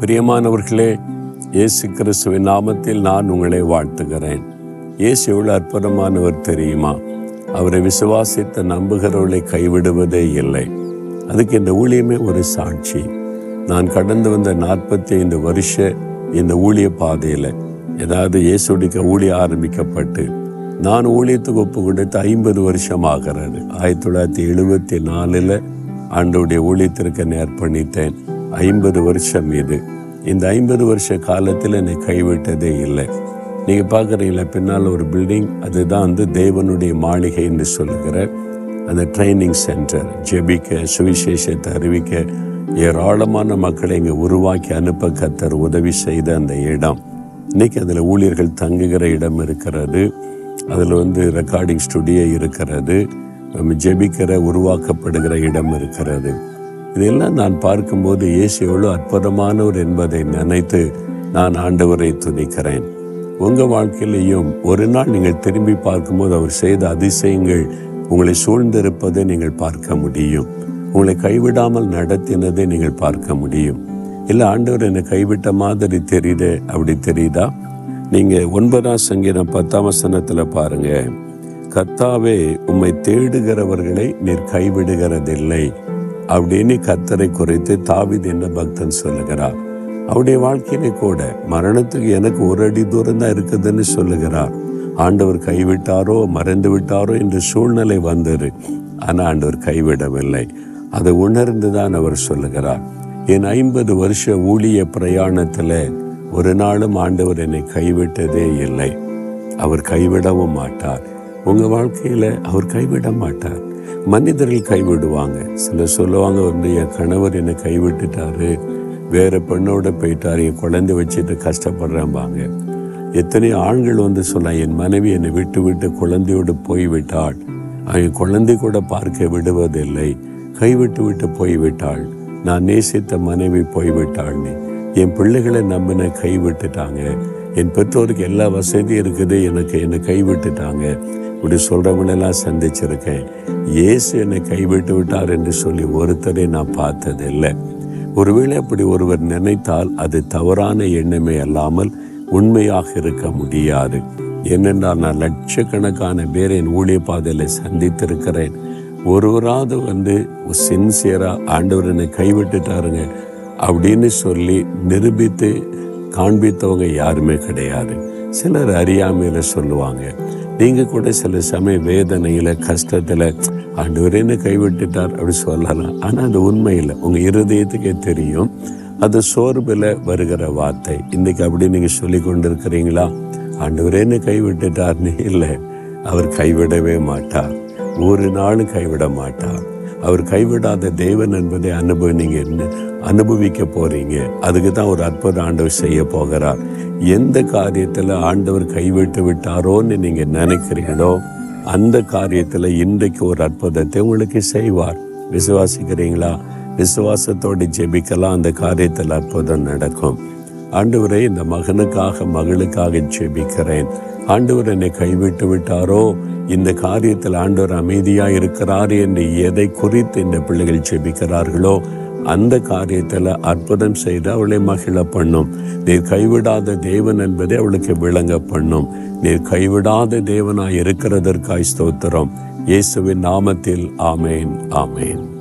பிரியமானவர்களே இயேசு கிறிஸ்துவின் நாமத்தில் நான் உங்களை வாழ்த்துகிறேன். இயேசு எவ்வளவு அற்புதமானவர் தெரியுமா? அவரை விசுவாசித்த நம்புகிறவர்களை கைவிடுவதே இல்லை. அதுக்கு இந்த ஊழியமே ஒரு சாட்சி. நான் கடந்து வந்த நாற்பத்தி ஐந்து வருஷ இந்த ஊழிய பாதையில் ஏதாவது இயேசுடிக்க ஊழிய ஆரம்பிக்கப்பட்டு நான் ஊழியத்துக்கு ஒப்பு கொடுத்து ஐம்பது வருஷம் ஆகிறது ஆயிரத்தி தொள்ளாயிரத்தி எழுபத்தி நாலில் ஆண்டோடைய ஊழியத்திற்கு என்னை அர்ப்பணித்தேன் ஐம்பது வருஷம் இது இந்த ஐம்பது வருஷ காலத்தில் என்னை கைவிட்டதே இல்லை. நீங்கள் பார்க்குறீங்களா பின்னால் ஒரு பில்டிங் அதுதான் வந்து தேவனுடைய மாளிகை என்று சொல்லுகிற அந்த ட்ரைனிங் சென்டர் ஜெபிக்க சுவிசேஷத்தை அறிவிக்க ஏராளமான மக்களை இங்கே உருவாக்கி அனுப்ப கத்தர் உதவி செய்த அந்த இடம். இன்னைக்கு அதில் ஊழியர்கள் தங்குகிற இடம் இருக்கிறது. அதில் வந்து ரெக்கார்டிங் ஸ்டுடியோ இருக்கிறது. நம்ம ஜெபிக்கிற உருவாக்கப்படுகிற இடம் இருக்கிறது. இதெல்லாம் நான் பார்க்கும்போது இயேசு எவ்வளோ அற்புதமானவர் என்பதை நினைத்து நான் ஆண்டவரை துதிக்கிறேன். உங்கள் வாழ்க்கையிலையும் ஒரு நாள் நீங்கள் திரும்பி பார்க்கும்போது அவர் செய்த அதிசயங்கள் உங்களை சூழ்ந்திருப்பதை நீங்கள் பார்க்க முடியும். உங்களை கைவிடாமல் நடத்தினதை நீங்கள் பார்க்க முடியும். இல்லை ஆண்டவர் என்னை கைவிட்ட மாதிரி தெரியுது அப்படி தெரியுதா? நீங்கள் ஒன்பதாம் சங்கீதம் பத்தாம் வசனத்தில் பாருங்கள் கத்தாவே உம்மை தேடுகிறவர்களை நீர் கைவிடுகிறதில்லை. அப்படின்னு கத்தரை குறைத்து தாவித் என்ன பக்தன் சொல்லுகிறார். அவருடைய வாழ்க்கையிலே கூட மரணத்துக்கு எனக்கு ஒரு அடி தூரம் தான் இருக்குதுன்னு சொல்லுகிறார். ஆண்டவர் கைவிட்டாரோ மறந்து விட்டாரோ என்ற சூழ்நிலை வந்தது. ஆனால் ஆண்டவர் கைவிடவில்லை. அதை உணர்ந்து தான் அவர் சொல்லுகிறார். என் ஐம்பது வருஷ ஊழிய பிரயாணத்தில் ஒரு நாளும் ஆண்டவர் என்னை கைவிட்டதே இல்லை. அவர் கைவிடவும் மாட்டார். உங்கள் வாழ்க்கையில் அவர் கைவிட மாட்டார். மனிதர்கள் கைவிடுவாங்க. சிலர் சொல்லுவாங்க வந்து என் கணவர் என்னை கைவிட்டுட்டாரு. வேற பெண்ணோட போயிட்டார். என் குழந்தை வச்சுட்டு கஷ்டப்படுறேன்பாங்க எத்தனை ஆண்கள் வந்து சொல்லலாம் என் மனைவி என்னை விட்டு விட்டு குழந்தையோடு போய்விட்டாள். அவன் குழந்தை கூட பார்க்க விடுவதில்லை. கைவிட்டு விட்டு போய்விட்டாள். நான் நேசித்த மனைவி போய்விட்டாள்னு என் பிள்ளைகளை நம்பின கைவிட்டுட்டாங்க. என் பெற்றோருக்கு எல்லா வசதியும் இருக்குது. எனக்கு என்னை கைவிட்டுட்டாங்க. இப்படி சொல்கிறவங்களெல்லாம் சந்திச்சிருக்கேன். இயேசு என்னை கைவிட்டு விட்டார் என்று சொல்லி ஒருத்தரை நான் பார்த்ததில்லை. ஒருவேளை அப்படி ஒருவர் நினைத்தால் அது தவறான எண்ணமே அல்லாமல் உண்மையாக இருக்க முடியாது. ஏனென்றால் நான் லட்சக்கணக்கான பேர் என் ஊழிய பாதையில் சந்தித்திருக்கிறேன். ஒருவராவது வந்து சின்சியராக ஆண்டவர் என்னை கைவிட்டுட்டாருங்க அப்படின்னு சொல்லி நிரூபித்து காண்பித்தவங்க யாருமே கிடையாது. சிலர் அறியாமையில் சொல்லுவாங்க. நீங்கள் கூட சில சமய வேதனையில் கஷ்டத்தில் ஆண்டவர் என்ன கைவிட்டுட்டார் அப்படி சொல்லலாம். ஆனால் அது உண்மையில் உங்கள் இருதயத்துக்கே தெரியும். அது சோர்வில் வருகிற வார்த்தை. இன்றைக்கி அப்படி நீங்கள் சொல்லி கொண்டு இருக்கிறீங்களா ஆண்டவர் என்ன கைவிட்டுட்டார்னு இல்லை. அவர் கைவிடவே மாட்டார். ஒரு நாளும் கைவிட மாட்டார். அவர் கைவிடாத தேவன் என்பதை அனுபவி நீங்கள் என்ன அனுபவிக்க போகிறீங்க அதுக்கு தான் ஒரு அற்புத ஆண்டவர் செய்ய போகிறார். எந்த காரியத்தில் ஆண்டவர் கைவிட்டு விட்டாரோன்னு நீங்கள் நினைக்கிறீங்களோ அந்த காரியத்தில் இன்றைக்கு ஒரு அற்புதத்தை உங்களுக்கு செய்வார். விசுவாசிக்கிறீங்களா? விசுவாசத்தோடு ஜெபிக்கலாம். அந்த காரியத்தில் அற்புதம் நடக்கும். ஆண்டவரை இந்த மகனுக்காக மகளுக்காக ஜெபிக்கிறேன். ஆண்டவர் என்னை கைவிட்டு விட்டாரோ? இந்த காரியத்தில் ஆண்டவர் அமைதியாக இருக்கிறார் என்று எதை குறித்து இந்த பிள்ளைகள் ஜெபிக்கிறார்களோ அந்த காரியத்தில் அற்புதம் செய்து அவளை மகிழ பண்ணும். நீர் கைவிடாத தேவன் என்பதை அவளுக்கு விளங்க பண்ணும். நீர் கைவிடாத தேவனாய் இருக்கிறதற்காய் ஸ்தோத்திரம். இயேசுவின் நாமத்தில் ஆமேன் ஆமேன்.